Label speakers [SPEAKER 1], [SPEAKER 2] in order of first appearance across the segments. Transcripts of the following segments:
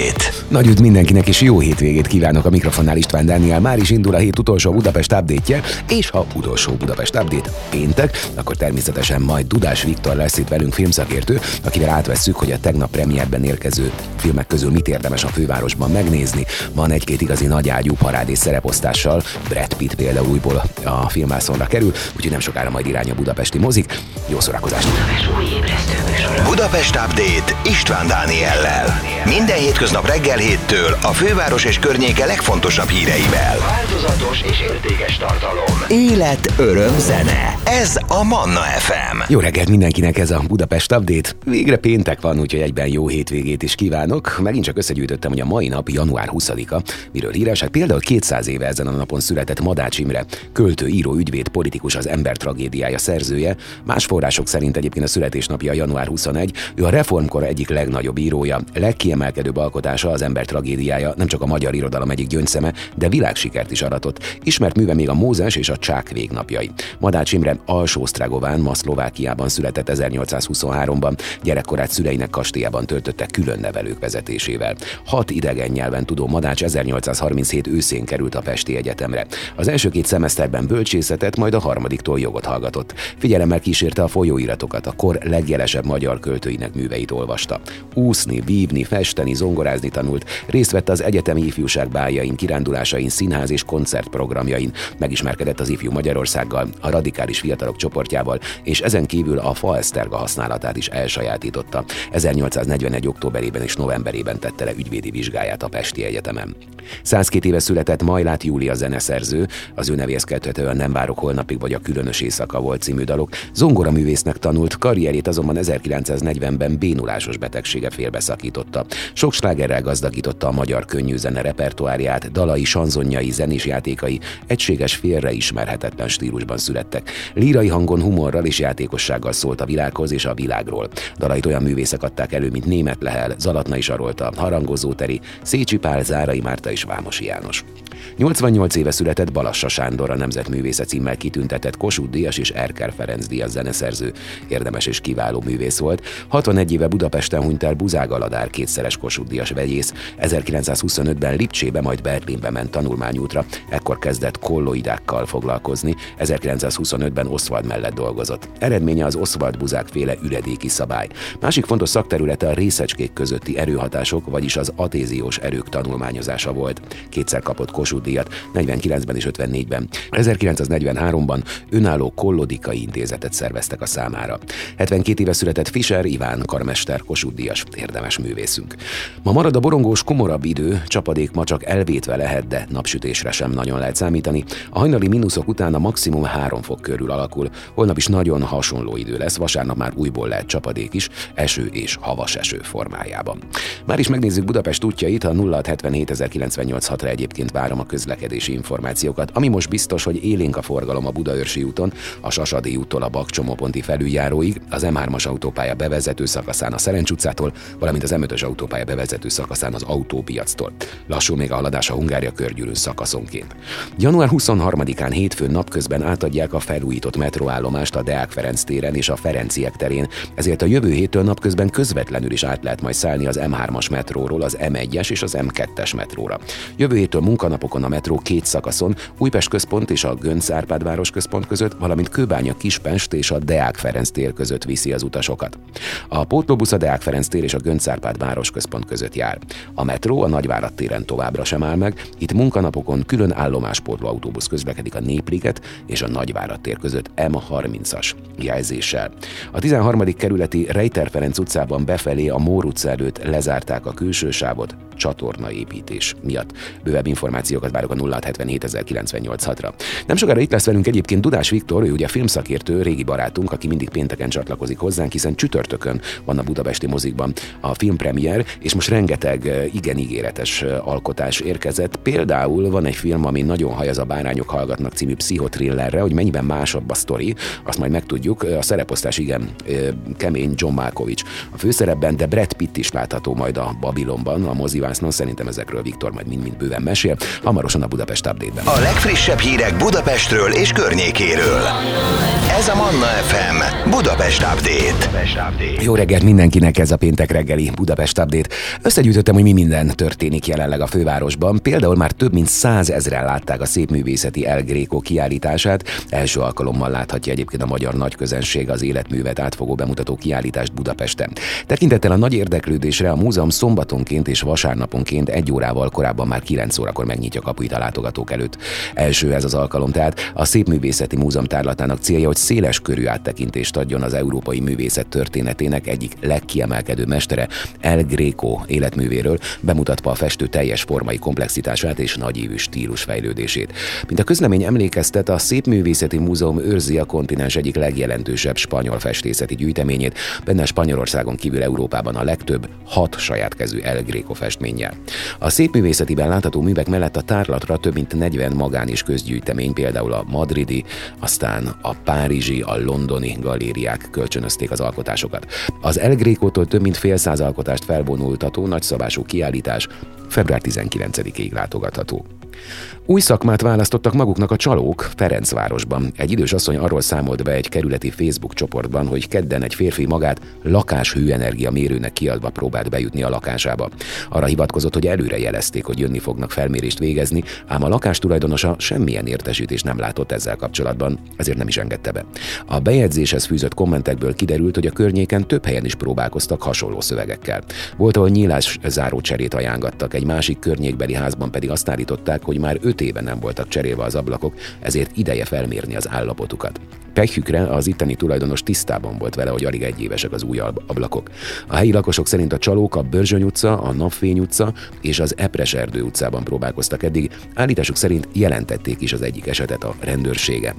[SPEAKER 1] Update.
[SPEAKER 2] Nagy üdv mindenkinek, és jó hétvégét kívánok a mikrofonnál István Dániel. Már is indul a hét utolsó Budapest update és ha utolsó Budapest update péntek, akkor természetesen majd Dudás Viktor lesz itt velünk filmszakértő, akivel átvesszük, hogy a tegnap premierben érkező filmek közül mit érdemes a fővárosban megnézni. Van egy-két igazi nagyágyú parádés szereposztással, Brad Pitt például újból a filmászonra kerül, úgyhogy nem sokára majd irány a budapesti mozik. Jó szórakozást!
[SPEAKER 1] Budapest Update István Dániellel. Minden hétköznap reggel héttől a főváros és környéke legfontosabb híreivel. Változatos és értékes tartalom. Élet, öröm, zene. Ez a Manna FM.
[SPEAKER 2] Jó reggelt mindenkinek ez a Budapest Update. Végre péntek van, úgyhogy egyben jó hétvégét is kívánok. Megint csak összegyűjtöttem, hogy a mai nap január 20-a, miről híres. Hát például 200 éve ezen a napon született Madács Imre, költő, író, ügyvéd, politikus, az ember tragédiája szerzője. Más források szerint egyébként a születésnapja január 21. Ő a reformkor egyik legnagyobb írója, legkiemelkedőbb alkotása az ember tragédiája, nem csak a magyar irodalom egyik gyöngyszeme, de világsikert is aratott. Ismert műve még a Mózes és a Csák végnapjai. Madács Imre alsó Sztragován, ma Szlovákiában született 1823-ban, gyerekkorát szüleinek kastélyában töltötte külön nevelők vezetésével. Hat idegen nyelven tudó Madács 1837 őszén került a Pesti Egyetemre. Az első két szemeszterben bölcsészetet, majd a harmadiktól jogot hallgatott. Figyelemmel kísérte a folyóiratokat, a kor legjelesebb magyar költőinek műveit olvasta. Úszni, vívni, festeni, zongorázni tanult, részt vett az egyetemi ifjúság bájain, kirándulásain, színház és koncertprogramjain, megismerkedett az ifjú Magyarországgal, a radikális fiatalok csoportjával, és ezen kívül a faeszterga használatát is elsajátította. 1841. októberében és novemberében tette le ügyvédi vizsgáját a Pesti Egyetemen. 102 éve született Majlát Júlia zeneszerző, az ő nevéhez kelthetően Nem várok holnapig vagy a Különös éjszaka volt című dalok. Zongora művésznek tanult, karrierét azonban 1940-ben bénulásos betegsége félbeszakította. Sok slágerrel gazdagította a magyar könnyű zene repertoárját, dalai, sanzonjai, zenés játékai egységes félre ismerhetetlen stílusban születtek. Lírai hangon, humorral és játékossággal szólt a világhoz és a világról. Dalait olyan művészek adták elő, mint Német Lehel, Zalatnai Sarolta, Harangozó Teri, Szécsi Pál, Zárai Márta és Vámosi János. 88 éve született Balassa Sándor a Nemzetművésze címmel kitüntetett Kossuth Díjas és Erker Ferenc Díjas zeneszerző. Érdemes és kiváló művész volt. 61 éve Budapesten hunyt el Buzák Aladár kétszeres Kossuth Díjas vegyész. 1925-ben Lipcsébe, majd Berlinbe ment tanulmányútra. Ekkor kezdett kolloidákkal foglalkozni. 1925-ben Oswald mellett dolgozott. Eredménye az Oswald Buzák féle üledéki szabály. Másik fontos szakterülete a részecskék közötti erőhatások, vagyis az atéziós erők tanulmányozása volt. Kétszer kapott Kossuth díjat, 49-ben és 54-ben. 1943-ban önálló kollodikai intézetet szerveztek a számára. 72 éve született Fischer Iván karmester Kossuth díjas, érdemes művészünk. Ma marad a borongós, komorabb idő, csapadék ma csak elvétve lehet, de napsütésre sem nagyon lehet számítani. A hajnali mínuszok után a maximum 3 fok körül alakul. Holnap is nagyon hasonló idő lesz, vasárnap már újból lehet csapadék is, eső és havas eső formájában. Már is megnézzük Budapest útjait, a 0677 ra egyébként várom a közlekedési információkat. Ami most biztos, hogy élénk a forgalom a Budaörsi úton, a Sasadi úttól a Bakcsomóponti felüljáróig, az M3-as autópálya bevezető szakaszán a Szerencs utcától, valamint az M5-ös autópálya bevezető szakaszán az autópiactól. Lassú még a haladás a Hungária körgyűrűn szakaszonként. Január 23-án hétfőn napközben átadják a felújított metróállomást a Deák Ferenc téren és a Ferenciek terén, ezért a jövő héttől napközben közvetlenül is át lehet majd szállni az M3-as metróról az M1-es és az M2-es metróra. Jövő héttől munkanapokon a metró két szakaszon, Újpest központ és a Gönc Árpád város központ között, valamint Kőbánya Kispest és a Deák Ferenc tér között viszi az utasokat. A pótlóbusz a Deák Ferenc tér és a Gönc Árpád város központ között jár. A metró a Nagyvárad téren továbbra sem áll meg, itt munkanapokon külön állomáspótló autóbusz közlekedik a Népliget és a Nagyvárad tér között M30-as jelzéssel. A 13. kerületi Rejter Ferenc utcában befelé a Mór utca előtt lezárták a külső sávot csatornaépítés miatt. Bővebb információkat várok a 0777 ra Nem sokára itt lesz velünk egyébként Dudás Viktor, ő ugye filmszakértő, régi barátunk, aki mindig pénteken csatlakozik hozzánk, hiszen csütörtökön van a budapesti mozikban a filmpremier, és most rengeteg eh, igen ígéretes eh, alkotás érkezett. Például van egy film, ami nagyon hajaz a bárányok hallgatnak című pszichotrillerre, hogy mennyiben másabb a sztori, azt majd megtudjuk. A szereposztás igen eh, kemény John Malkovich a főszerepben, de Brad Pitt is látható majd a Babilonban, a moziban vásznon. Szerintem ezekről Viktor majd mind-mind bőven mesél. Hamarosan a Budapest update-ben.
[SPEAKER 1] A legfrissebb hírek Budapestről és környékéről. Ez a Manna FM Budapest Update.
[SPEAKER 2] Jó reggelt mindenkinek ez a péntek reggeli Budapest Update. Összegyűjtöttem, hogy mi minden történik jelenleg a fővárosban. Például már több mint százezren látták a szépművészeti El Greco kiállítását. Első alkalommal láthatja egyébként a magyar nagyközönség az életművet átfogó bemutató kiállítást Budapesten. Tekintettel a nagy érdeklődésre a múzeum szombatonként és vasárnaponként egy órával korábban már 9 órakor megnyitja kapuit a látogatók előtt. Első ez az alkalom, tehát a Szépművészeti Múzeum tárlatának célja, hogy széles körű áttekintést adjon az európai művészet történetének egyik legkiemelkedő mestere, El Greco életművéről, bemutatva a festő teljes formai komplexitását és nagyívű stílus fejlődését. Mint a közlemény emlékeztet, a Szépművészeti Múzeum őrzi a kontinens egyik legjelentősebb spanyol festészeti gyűjteményét, benne Spanyolországon kívül Európában a legtöbb hat saját kezű El Greco festménnyel. A szépművészetiben látható művek mellett a tárlatra több mint 40 magán és közgyűjtemény, például a madridi, aztán a párizsi, a londoni galériák kölcsönözték az alkotásokat. Az El Greco-tól több mint fél száz alkotást felvonultató nagyszabású kiállítás február 19-ig látogatható. Új szakmát választottak maguknak a csalók Ferencvárosban. Egy idős asszony arról számolt be egy kerületi Facebook csoportban, hogy kedden egy férfi magát lakás hőenergia mérőnek kiadva próbált bejutni a lakásába. Arra hivatkozott, hogy előre jelezték, hogy jönni fognak felmérést végezni, ám a lakás tulajdonosa semmilyen értesítést nem látott ezzel kapcsolatban, ezért nem is engedte be. A bejegyzéshez fűzött kommentekből kiderült, hogy a környéken több helyen is próbálkoztak hasonló szövegekkel. Volt, ahol nyílás zárócserét ajánlattak, egy másik környékbeli házban pedig azt állították, hogy már öt éve nem voltak cserélve az ablakok, ezért ideje felmérni az állapotukat. Pekjükre az itteni tulajdonos tisztában volt vele, hogy alig egy évesek az új ablakok. A helyi lakosok szerint a csalók a Börzsöny utca, a Napfény utca és az Epres erdő utcában próbálkoztak eddig, állításuk szerint jelentették is az egyik esetet a rendőrsége.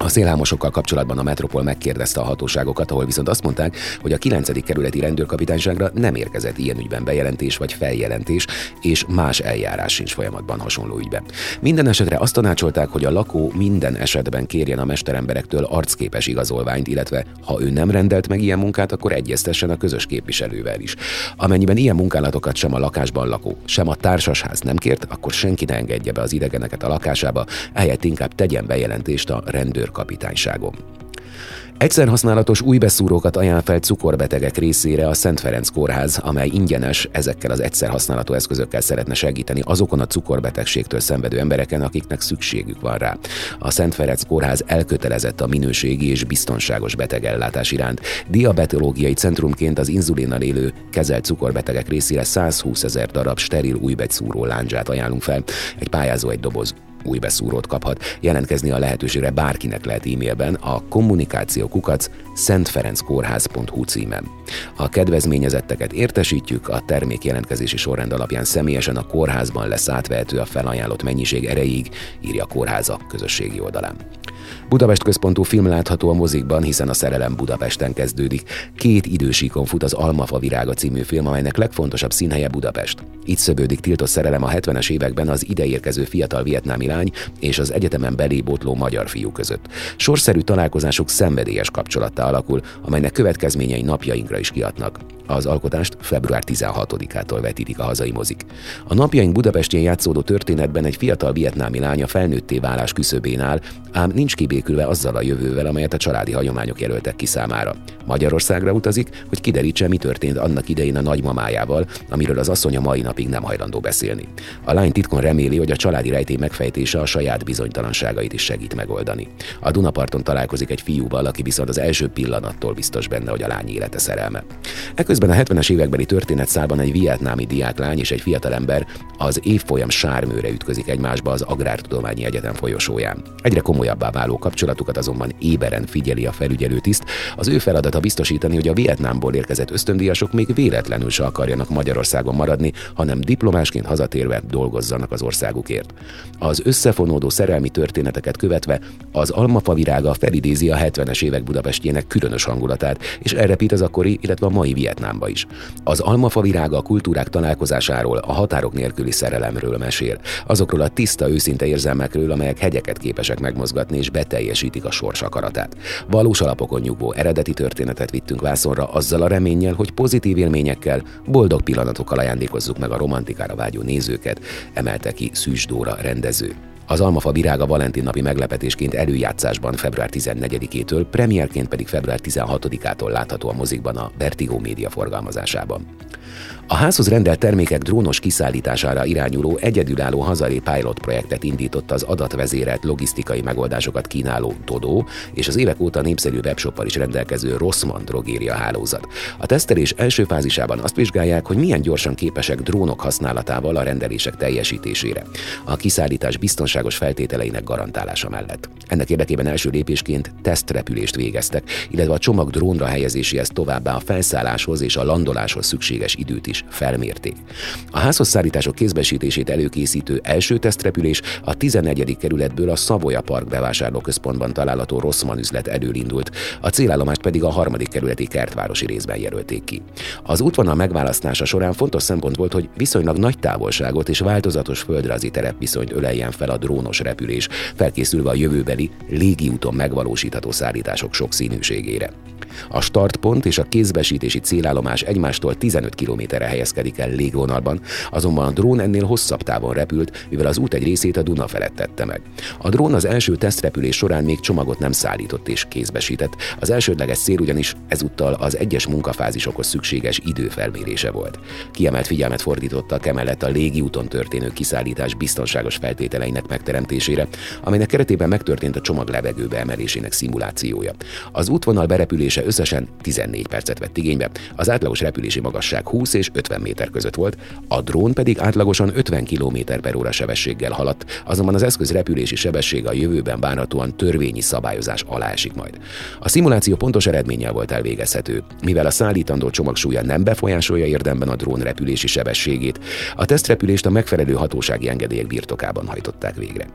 [SPEAKER 2] A szélhámosokkal kapcsolatban a Metropol megkérdezte a hatóságokat, ahol viszont azt mondták, hogy a 9. kerületi rendőrkapitányságra nem érkezett ilyen ügyben bejelentés vagy feljelentés, és más eljárás sincs folyamatban hasonló ügyben. Minden esetre azt tanácsolták, hogy a lakó minden esetben kérjen a mesteremberektől arcképes igazolványt, illetve ha ő nem rendelt meg ilyen munkát, akkor egyeztessen a közös képviselővel is. Amennyiben ilyen munkálatokat sem a lakásban lakó, sem a társasház nem kért, akkor senki ne engedje be az idegeneket a lakásába, ehelyett inkább tegyen bejelentést a rendőr rendőrkapitányságon. Egyszer használatos új beszúrókat ajánl fel cukorbetegek részére a Szent Ferenc Kórház, amely ingyenes ezekkel az egyszer használatú eszközökkel szeretne segíteni azokon a cukorbetegségtől szenvedő embereken, akiknek szükségük van rá. A Szent Ferenc Kórház elkötelezett a minőségi és biztonságos betegellátás iránt. Diabetológiai centrumként az inzulinnal élő kezelt cukorbetegek részére 120 ezer darab steril új beszúró láncsát ajánlunk fel. Egy pályázó egy doboz új beszúrót kaphat. Jelentkezni a lehetőségre bárkinek lehet e-mailben a kommunikáció kukac szentferenckórház.hu címen. A kedvezményezetteket értesítjük, a termék jelentkezési sorrend alapján személyesen a kórházban lesz átvehető a felajánlott mennyiség erejéig, írja a kórháza közösségi oldalán. Budapest központú film látható a mozikban, hiszen a szerelem Budapesten kezdődik. Két idősíkon fut az Almafa virága című film, amelynek legfontosabb színhelye Budapest. Itt szövődik tiltott szerelem a 70-es években az ideérkező fiatal vietnámi lány és az egyetemen botló magyar fiú között. Sorszerű találkozásuk szenvedélyes kapcsolattá alakul, amelynek következményei napjainkra is kiadnak. Az alkotást február 16-ától vetítik a hazai mozik. A napjaink Budapestjén játszódó történetben egy fiatal vietnámi lánya felnőtté válás küszöbén áll, ám nincs kibékülve azzal a jövővel, amelyet a családi hagyományok jelöltek ki számára. Magyarországra utazik, hogy kiderítse, mi történt annak idején a nagymamájával, amiről az asszony a mai napig nem hajlandó beszélni. A lány titkon reméli, hogy a családi rejtély megfejtése a saját bizonytalanságait is segít megoldani. A Dunaparton találkozik egy fiúval, aki viszont az első pillanattól biztos benne, hogy a lány élete szerelme. Eközben a 70-es évekbeli történetszában egy vietnámi diáklány és egy fiatalember az évfolyam sármőre ütközik egymásba az Agrártudományi Egyetem folyosóján. Egyre komolyabbá váló kapcsolatukat azonban éberen figyeli a felügyelőtiszt. Az ő feladata biztosítani, hogy a Vietnámból érkezett ösztöndíjasok még véletlenül se akarjanak Magyarországon maradni, hanem diplomásként hazatérve dolgozzanak az országukért. Az összefonódó szerelmi történeteket követve az Almafa virága felidézi a 70-es évek Budapestjének különös hangulatát, és elrepít az akkori, illetve a mai Vietnám Vietnámba is. Az almafa virága a kultúrák találkozásáról, a határok nélküli szerelemről mesél, azokról a tiszta, őszinte érzelmekről, amelyek hegyeket képesek megmozgatni és beteljesítik a sors akaratát. Valós alapokon nyugvó eredeti történetet vittünk vászonra azzal a reménnyel, hogy pozitív élményekkel, boldog pillanatokkal ajándékozzuk meg a romantikára vágyó nézőket, emelte ki Szűs Dóra rendező. Az Almafa virága Valentin napi meglepetésként előjátszásban február 14-től, premierként pedig február 16-ától látható a mozikban a Vertigo média forgalmazásában. A házhoz rendelt termékek drónos kiszállítására irányuló egyedülálló hazai pilot projektet indított az adatvezérelt logisztikai megoldásokat kínáló Dodo és az évek óta népszerű webshoppal is rendelkező Rossmann drogéria hálózat. A tesztelés első fázisában azt vizsgálják, hogy milyen gyorsan képesek drónok használatával a rendelések teljesítésére. A kiszállítás biztonságos feltételeinek garantálása mellett. Ennek érdekében első lépésként tesztrepülést végeztek, illetve a csomag drónra helyezéséhez továbbá a felszálláshoz és a landoláshoz szükséges időt is felmérték. A házhoz szállítások kézbesítését előkészítő első tesztrepülés a 14. kerületből a Szavoya Park bevásárlóközpontban található Rosszman üzlet elől indult, a célállomást pedig a harmadik kerületi kertvárosi részben jelölték ki. Az útvonal megválasztása során fontos szempont volt, hogy viszonylag nagy távolságot és változatos földrajzi terepviszonyt öleljen fel a drónos repülés, felkészülve a jövőbeli légiúton megvalósítható szállítások sokszínűségére. A startpont és a kézbesítési célállomás egymástól 15 kilométerre helyezkedik el légvonalban, azonban a drón ennél hosszabb távon repült, mivel az út egy részét a Duna felett tette meg. A drón az első tesztrepülés során még csomagot nem szállított és kézbesített, az elsődleges cél ugyanis ezúttal az egyes munkafázisokhoz szükséges időfelmérése volt. Kiemelt figyelmet fordítottak emellett a légiúton történő kiszállítás biztonságos feltételeinek megteremtésére, amelynek keretében megtörtént a csomag levegőbe emelésének szimulációja. Az útvonal berepülése összesen 14 percet vett igénybe, az átlagos repülési magasság 20 és 50 méter között volt, a drón pedig átlagosan 50 km per óra sebességgel haladt, azonban az eszköz repülési sebessége a jövőben várhatóan törvényi szabályozás alá esik majd. A szimuláció pontos eredménnyel volt elvégezhető, mivel a szállítandó csomag súlya nem befolyásolja érdemben a drón repülési sebességét, a tesztrepülést a megfelelő hatósági engedélyek birtokában hajtották végre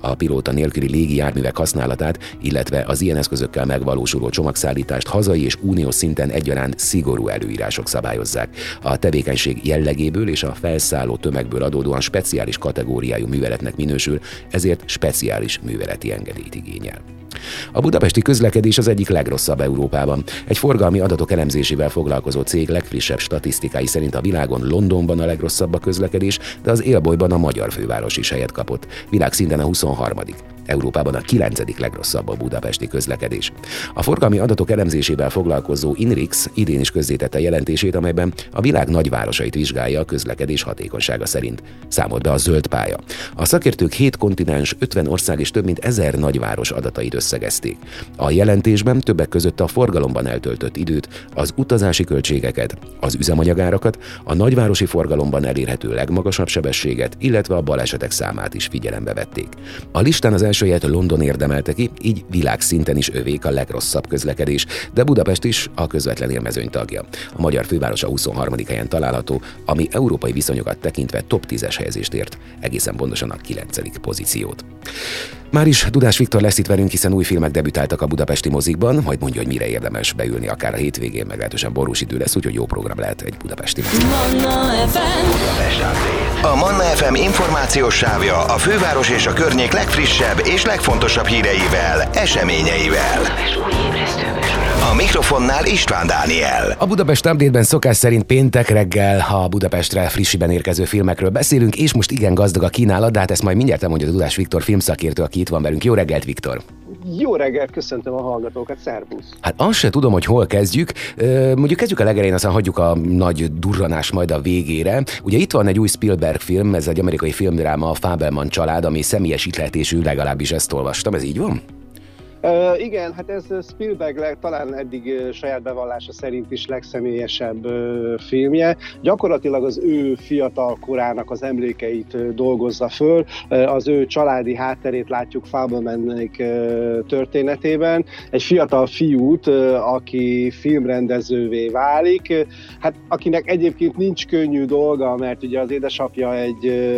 [SPEAKER 2] a pilóta nélküli légi járművek használatát, illetve az ilyen eszközökkel megvalósuló csomagszállítást hazai és uniós szinten egyaránt szigorú előírások szabályozzák. A tevékenység jellegéből és a felszálló tömegből adódóan speciális kategóriájú műveletnek minősül, ezért speciális műveleti engedélyt igényel. A budapesti közlekedés az egyik legrosszabb Európában. Egy forgalmi adatok elemzésével foglalkozó cég legfrissebb statisztikái szerint a világon Londonban a legrosszabb a közlekedés, de az élbolyban a magyar főváros is helyet kapott. Világszinten a 23. Európában a 9. legrosszabb a budapesti közlekedés. A forgalmi adatok elemzésével foglalkozó Inrix idén is közzétette jelentését, amelyben a világ nagyvárosait vizsgálja a közlekedés hatékonysága szerint. Számolt be a zöld pálya. A szakértők 7 kontinens, 50 ország és több mint 1000 nagyváros adatait összegezték. A jelentésben többek között a forgalomban eltöltött időt, az utazási költségeket, az üzemanyagárakat, a nagyvárosi forgalomban elérhető legmagasabb sebességet, illetve a balesetek számát is figyelembe vették. A listán az elsőjét London érdemelte ki, így világszinten is övék a legrosszabb közlekedés, de Budapest is a közvetlen élmezőny tagja. A magyar fővárosa 23. helyen található, ami európai viszonyokat tekintve top 10-es helyezést ért, egészen pontosan a 9. pozíciót. Már is Dudás Viktor lesz itt velünk, hiszen új filmek debütáltak a budapesti mozikban, majd mondja, hogy mire érdemes beülni akár a hétvégén, meglehetősen borús idő lesz, úgyhogy jó program lehet egy budapesti mozik. Manna FM.
[SPEAKER 1] A Manna FM információs sávja a főváros és a környék legfrissebb és legfontosabb híreivel, eseményeivel. A mikrofonnál István Dániel.
[SPEAKER 2] A Budapest update szokás szerint péntek reggel a Budapestre frissiben érkező filmekről beszélünk, és most igen gazdag a kínálat, de hát ezt majd mindjárt elmondja a Dudás Viktor filmszakértő, aki itt van velünk. Jó reggelt, Viktor!
[SPEAKER 3] Jó reggelt, köszöntöm a hallgatókat, szervusz!
[SPEAKER 2] Hát azt se tudom, hogy hol kezdjük. Mondjuk kezdjük a legelején, aztán hagyjuk a nagy durranás majd a végére. Ugye itt van egy új Spielberg film, ez egy amerikai filmdráma, a Fabelman család, ami személyes ihletésű, legalábbis ezt olvastam. Ez így van?
[SPEAKER 3] Igen, hát ez Spielberg leg, talán eddig saját bevallása szerint is legszemélyesebb uh, filmje. Gyakorlatilag az ő fiatal korának az emlékeit dolgozza föl, az ő családi hátterét látjuk Fablemannek uh, történetében. Egy fiatal fiút, aki filmrendezővé válik, hát akinek egyébként nincs könnyű dolga, mert ugye az édesapja egy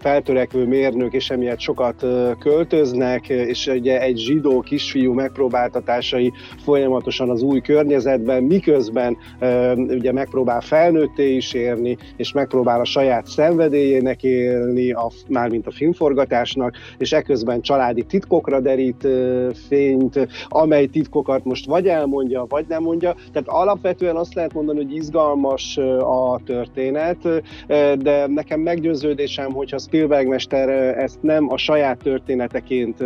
[SPEAKER 3] feltörekvő mérnök, és emiatt sokat költöznek, és ugye egy egy zsidó kisfiú megpróbáltatásai folyamatosan az új környezetben, miközben ugye megpróbál felnőtté is érni, és megpróbál a saját szenvedélyének élni, a, mármint a filmforgatásnak, és eközben családi titkokra derít fényt, amely titkokat most vagy elmondja, vagy nem mondja. Tehát alapvetően azt lehet mondani, hogy izgalmas a történet, de nekem meggyőződésem, hogyha Spielberg mester ezt nem a saját történeteként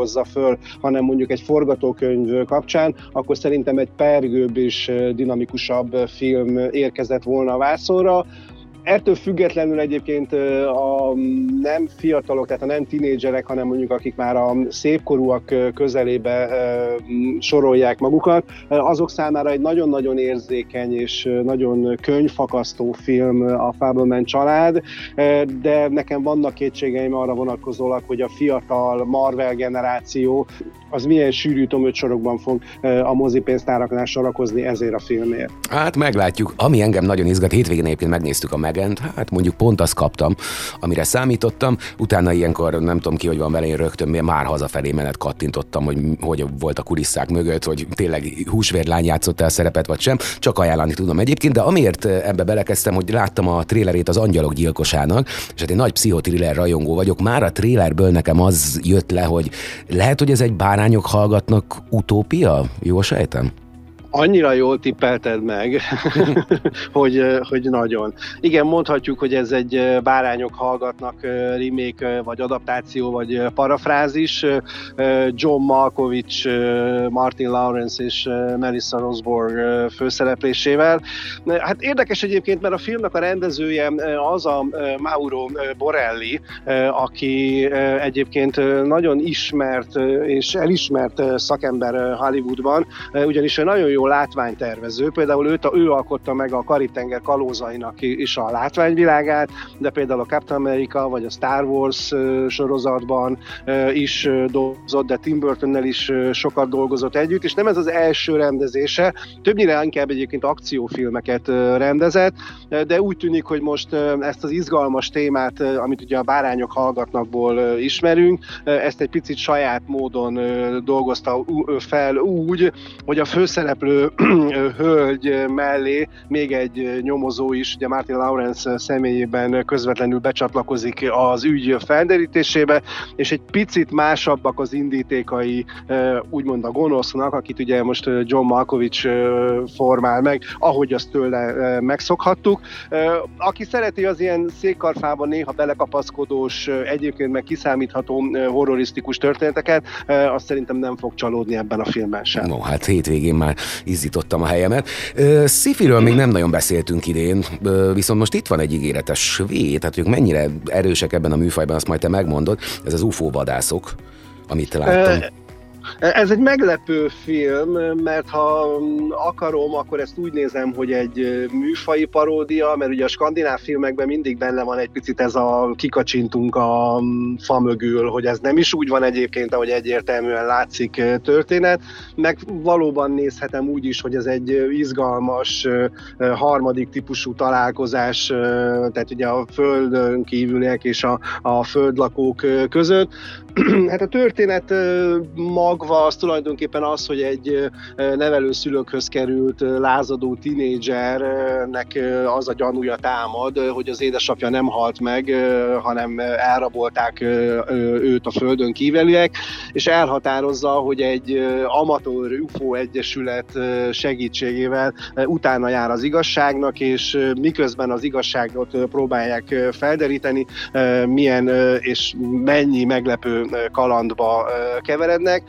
[SPEAKER 3] dolgozza föl, hanem mondjuk egy forgatókönyv kapcsán, akkor szerintem egy pergőbb és dinamikusabb film érkezett volna a vászonra. Ettől függetlenül egyébként a nem fiatalok, tehát a nem tinédzserek, hanem mondjuk akik már a szépkorúak közelébe sorolják magukat, azok számára egy nagyon-nagyon érzékeny és nagyon könyvfakasztó film a Fableman család, de nekem vannak kétségeim arra vonatkozólag, hogy a fiatal Marvel generáció az milyen sűrű sorokban fog a mozipénztáraknál sorakozni ezért a filmért.
[SPEAKER 2] Hát meglátjuk. Ami engem nagyon izgat, hétvégén egyébként megnéztük a Megent, hát mondjuk pont azt kaptam, amire számítottam, utána ilyenkor nem tudom ki, hogy van vele, én rögtön már hazafelé menet kattintottam, hogy hogy volt a kulisszák mögött, hogy tényleg húsvérlány játszott el szerepet, vagy sem, csak ajánlani tudom egyébként, de amiért ebbe belekezdtem, hogy láttam a trélerét az Angyalok gyilkosának, és hát egy nagy pszichotriller rajongó vagyok, már a trélerből nekem az jött le, hogy lehet, hogy ez egy bárányok hallgatnak utópia? Jó sejtem?
[SPEAKER 3] Annyira jól tippelted meg, hogy, hogy nagyon. Igen, mondhatjuk, hogy ez egy bárányok hallgatnak remake, vagy adaptáció, vagy parafrázis. John Malkovich, Martin Lawrence és Melissa Rosborg főszereplésével. Hát érdekes egyébként, mert a filmnek a rendezője az a Mauro Borelli, aki egyébként nagyon ismert és elismert szakember Hollywoodban, ugyanis nagyon jó jó látványtervező, például őt, ő alkotta meg a Karib-tenger kalózainak is a látványvilágát, de például a Captain America vagy a Star Wars sorozatban is dolgozott, de Tim Burtonnel is sokat dolgozott együtt, és nem ez az első rendezése, többnyire inkább egyébként akciófilmeket rendezett, de úgy tűnik, hogy most ezt az izgalmas témát, amit ugye a bárányok hallgatnakból ismerünk, ezt egy picit saját módon dolgozta fel úgy, hogy a főszereplő hölgy mellé még egy nyomozó is, ugye Martin Lawrence személyében közvetlenül becsatlakozik az ügy felderítésébe, és egy picit másabbak az indítékai úgymond a gonosznak, akit ugye most John Malkovich formál meg, ahogy azt tőle megszokhattuk. Aki szereti az ilyen székkarfában néha belekapaszkodós, egyébként meg kiszámítható horrorisztikus történeteket, azt szerintem nem fog csalódni ebben a filmben sem.
[SPEAKER 2] No, hát hétvégén már izzítottam a helyemet. Szifiről még nem nagyon beszéltünk idén, viszont most itt van egy ígéretes svéd, tehát ők mennyire erősek ebben a műfajban, azt majd te megmondod, ez az UFO vadászok, amit láttam.
[SPEAKER 3] Ez egy meglepő film, mert ha akarom, akkor ezt úgy nézem, hogy egy műfai paródia, mert ugye a skandináv filmekben mindig benne van egy picit ez a kikacsintunk a fa mögül, hogy ez nem is úgy van egyébként, ahogy egyértelműen látszik történet, meg valóban nézhetem úgy is, hogy ez egy izgalmas harmadik típusú találkozás, tehát ugye a földön kívüliek és a, a földlakók között. Hát a történet magva az tulajdonképpen az, hogy egy nevelőszülőkhöz került lázadó tinédzsernek az a gyanúja támad, hogy az édesapja nem halt meg, hanem elrabolták őt a földön kívüliek, és elhatározza, hogy egy amatőr UFO egyesület segítségével utána jár az igazságnak, és miközben az igazságot próbálják felderíteni, milyen és mennyi meglepő kalandba keverednek.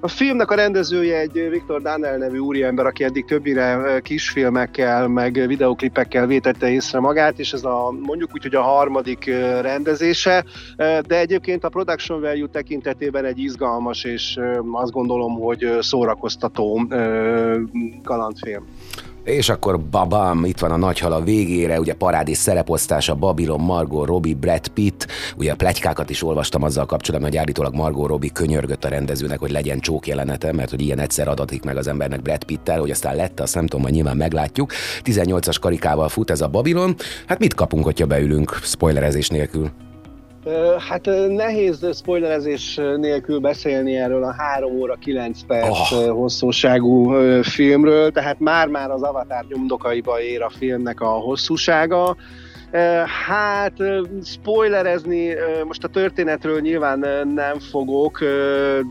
[SPEAKER 3] A filmnek a rendezője egy Viktor Daniel nevű úriember, aki eddig többire kisfilmekkel, meg videoklipekkel vétette észre magát, és ez a mondjuk úgy, hogy a harmadik rendezése, de egyébként a production value tekintetében egy izgalmas, és azt gondolom, hogy szórakoztató kalandfilm.
[SPEAKER 2] És akkor babam, itt van a nagy a végére, ugye parádés szereposztása, Babylon, Margot Robbie, Brad Pitt, ugye a pletykákat is olvastam azzal kapcsolatban, hogy állítólag Margot Robbie könyörgött a rendezőnek, hogy legyen csók jelenete, mert hogy ilyen egyszer adatik meg az embernek Brad Pittel, hogy aztán lett, azt nem tudom, hogy nyilván meglátjuk. 18-as karikával fut ez a Babylon. Hát mit kapunk, hogyha beülünk spoilerezés nélkül?
[SPEAKER 3] Hát nehéz spoilerezés nélkül beszélni erről a 3 óra 9 perc oh. hosszúságú filmről, tehát már-már az Avatar nyomdokaiba ér a filmnek a hosszúsága. Hát, spoilerezni most a történetről nyilván nem fogok,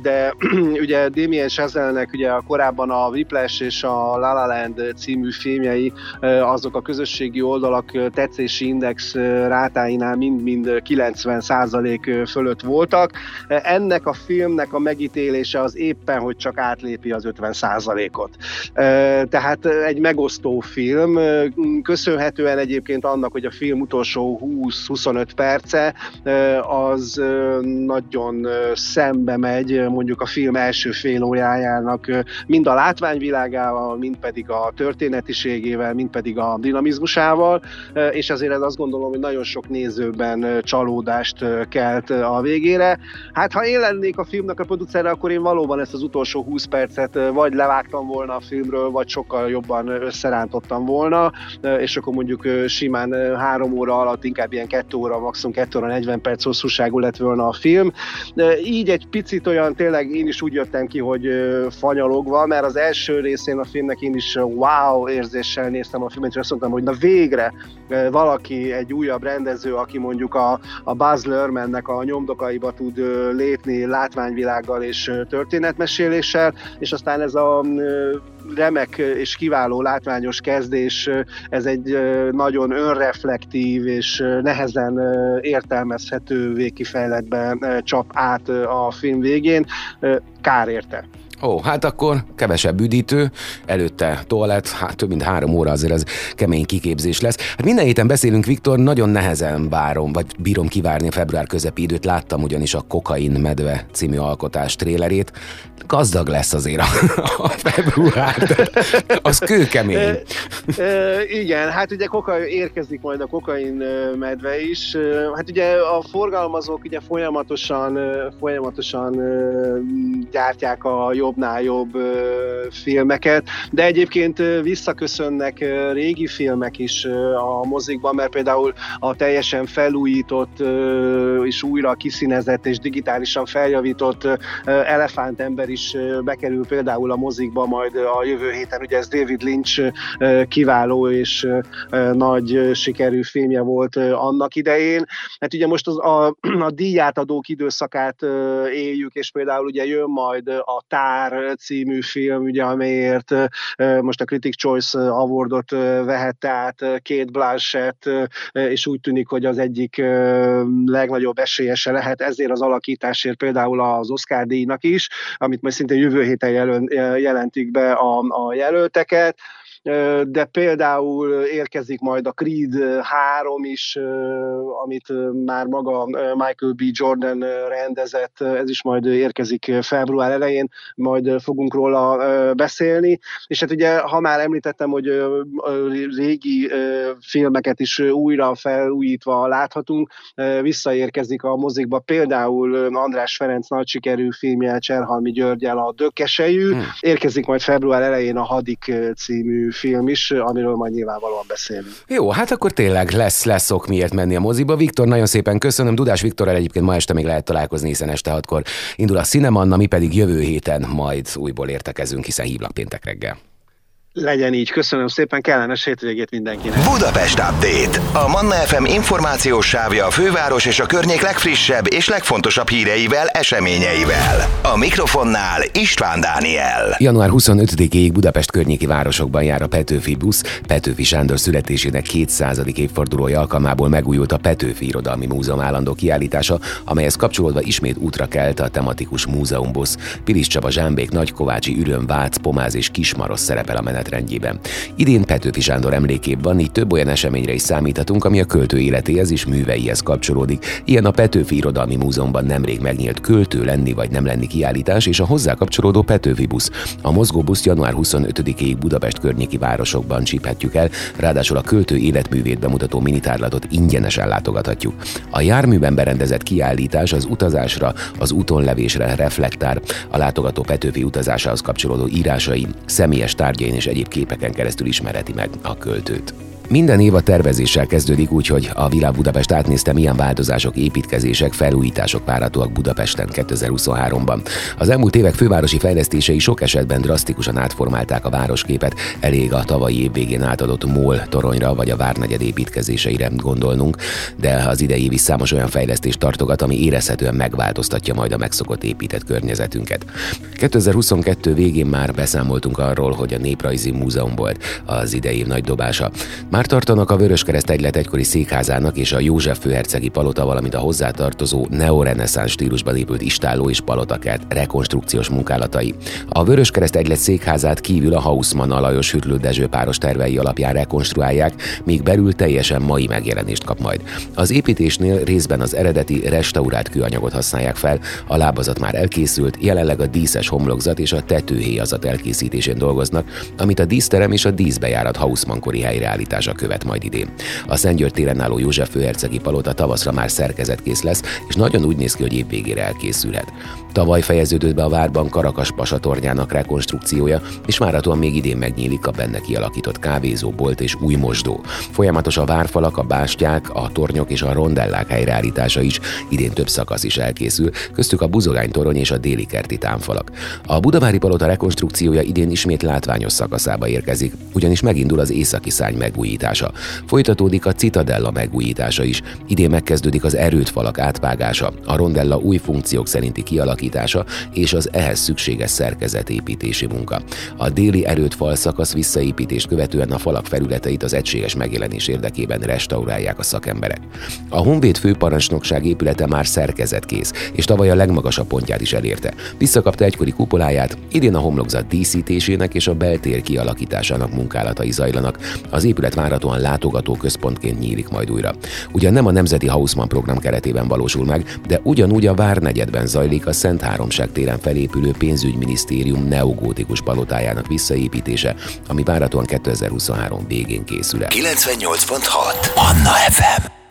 [SPEAKER 3] de ugye Damien Chazelnek ugye a korábban a Whiplash és a La La Land című filmjei, azok a közösségi oldalak tetszési index rátáinál mind-mind 90% fölött voltak. Ennek a filmnek a megítélése az éppen, hogy csak átlépi az 50%-ot. Tehát egy megosztó film, köszönhetően egyébként annak, hogy a film film utolsó 20-25 perce az nagyon szembe megy mondjuk a film első fél órájának mind a látványvilágával, mind pedig a történetiségével, mind pedig a dinamizmusával, és azért ez azt gondolom, hogy nagyon sok nézőben csalódást kelt a végére. Hát ha én lennék a filmnek a producere, akkor én valóban ezt az utolsó 20 percet vagy levágtam volna a filmről, vagy sokkal jobban összerántottam volna, és akkor mondjuk simán három óra alatt inkább ilyen kettő óra, maximum kettő óra 40 perc hosszúságú lett volna a film. Így egy picit olyan, tényleg én is úgy jöttem ki, hogy fanyalogva, mert az első részén a filmnek én is wow érzéssel néztem a filmet, és azt mondtam, hogy na végre valaki, egy újabb rendező, aki mondjuk a, a Buzz Lermannek a nyomdokaiba tud lépni látványvilággal és történetmeséléssel, és aztán ez a remek és kiváló látványos kezdés, ez egy nagyon önreflektív és nehezen értelmezhető kifejletben csap át a film végén. Kár érte.
[SPEAKER 2] Ó, hát akkor kevesebb üdítő, előtte toalett, hát több mint három óra azért az kemény kiképzés lesz. Hát minden héten beszélünk, Viktor, nagyon nehezen várom, vagy bírom kivárni a február közepi időt. Láttam ugyanis a Kokain Medve című alkotás trélerét. Gazdag lesz azért a, a február, az kőkemény. E,
[SPEAKER 3] e, igen, hát ugye kokain, érkezik majd a Kokain Medve is. Hát ugye a forgalmazók ugye folyamatosan, folyamatosan gyártják a jó jobbnál jobb filmeket, de egyébként visszaköszönnek régi filmek is a mozikban, mert például a teljesen felújított és újra kiszínezett és digitálisan feljavított Elefántember is bekerül például a mozikba majd a jövő héten, ugye ez David Lynch kiváló és nagy sikerű filmje volt annak idején. Hát ugye most az, a, a díjátadók időszakát éljük, és például ugye jön majd a Tár Pár című film, ugye, amelyért most a Critic Choice Awardot vehette át két Blanchett, és úgy tűnik, hogy az egyik legnagyobb esélyese lehet ezért az alakításért például az Oscar díjnak is, amit majd szinte jövő héten jelentik be a, a jelölteket de például érkezik majd a Creed 3 is, amit már maga Michael B. Jordan rendezett, ez is majd érkezik február elején, majd fogunk róla beszélni, és hát ugye, ha már említettem, hogy régi filmeket is újra felújítva láthatunk, visszaérkezik a mozikba például András Ferenc nagy sikerű filmje Cserhalmi Györgyel a Dökkesejű, hmm. érkezik majd február elején a Hadik című film is, amiről majd nyilvánvalóan beszélünk.
[SPEAKER 2] Jó, hát akkor tényleg lesz, lesz ok miért menni a moziba. Viktor, nagyon szépen köszönöm. Dudás Viktorral egyébként ma este még lehet találkozni, hiszen este hatkor indul a Cinemanna, mi pedig jövő héten majd újból értekezünk, hiszen hívlak péntek reggel.
[SPEAKER 3] Legyen így, köszönöm szépen, kellemes hétvégét mindenkinek.
[SPEAKER 1] Budapest Update. A Manna FM információs sávja a főváros és a környék legfrissebb és legfontosabb híreivel, eseményeivel. A mikrofonnál István Dániel.
[SPEAKER 2] Január 25-ig Budapest környéki városokban jár a Petőfi busz. Petőfi Sándor születésének 200. évfordulója alkalmából megújult a Petőfi Irodalmi Múzeum állandó kiállítása, amelyhez kapcsolódva ismét útra kelt a tematikus múzeumbusz. Pilis Csaba Zsámbék, Nagykovácsi, Üröm, Vác, Pomáz és Kismaros szerepel a menet menetrendjében. Idén Petőfi Sándor emlékép van, így több olyan eseményre is számíthatunk, ami a költő életéhez és műveihez kapcsolódik. Ilyen a Petőfi Irodalmi Múzeumban nemrég megnyílt költő lenni vagy nem lenni kiállítás és a hozzá kapcsolódó Petőfi busz. A mozgóbusz január 25-ig Budapest környéki városokban csíphetjük el, ráadásul a költő életművét bemutató minitárlatot ingyenesen látogathatjuk. A járműben berendezett kiállítás az utazásra, az útonlevésre reflektál, a látogató Petőfi utazásához kapcsolódó írásai, személyes tárgyain és egyéb képeken keresztül ismerheti meg a költőt. Minden év a tervezéssel kezdődik, úgyhogy a Világ Budapest átnézte, milyen változások, építkezések, felújítások várhatóak Budapesten 2023-ban. Az elmúlt évek fővárosi fejlesztései sok esetben drasztikusan átformálták a városképet, elég a tavalyi év végén átadott MOL toronyra vagy a Várnegyed építkezéseire gondolnunk, de az idei év is számos olyan fejlesztést tartogat, ami érezhetően megváltoztatja majd a megszokott épített környezetünket. 2022 végén már beszámoltunk arról, hogy a Néprajzi Múzeum volt az idei nagy dobása. Már tartanak a Vöröskereszt egylet egykori székházának és a József főhercegi palota, valamint a hozzátartozó neoreneszánsz stílusban épült istálló és palotakert rekonstrukciós munkálatai. A Vöröskereszt egylet székházát kívül a Hausmann Alajos Hütlő Dezső páros tervei alapján rekonstruálják, míg belül teljesen mai megjelenést kap majd. Az építésnél részben az eredeti restaurált kőanyagot használják fel, a lábazat már elkészült, jelenleg a díszes homlokzat és a tetőhéjazat elkészítésén dolgoznak, amit a díszterem és a díszbejárat Hausmann kori helyreállítás építása követ majd idén. A Szentgyörgy téren álló József főhercegi palota tavaszra már szerkezetkész lesz, és nagyon úgy néz ki, hogy év végére elkészülhet. Tavaly fejeződött be a várban Karakas pasatornyának rekonstrukciója, és várhatóan még idén megnyílik a benne kialakított kávézó, bolt és új mosdó. Folyamatos a várfalak, a bástyák, a tornyok és a rondellák helyreállítása is, idén több szakasz is elkészül, köztük a Buzogány torony és a déli kerti támfalak. A Budavári palota rekonstrukciója idén ismét látványos szakaszába érkezik, ugyanis megindul az északi szány megújítása. Folytatódik a Citadella megújítása is. Idén megkezdődik az erőtfalak átvágása, a rondella új funkciók szerinti kialakítása és az ehhez szükséges szerkezetépítési munka. A déli erőt falszakasz visszaépítést követően a falak felületeit az egységes megjelenés érdekében restaurálják a szakemberek. A Honvéd főparancsnokság épülete már szerkezetkész, és tavaly a legmagasabb pontját is elérte. Visszakapta egykori kupoláját, idén a homlokzat díszítésének és a beltér kialakításának munkálatai zajlanak. Az épület várhatóan látogató központként nyílik majd újra. Ugyan nem a Nemzeti Hausmann program keretében valósul meg, de ugyanúgy a Várnegyedben zajlik a Szent Háromság téren felépülő pénzügyminisztérium neogótikus palotájának visszaépítése, ami várhatóan 2023 végén készül el. 98.6 Anna FM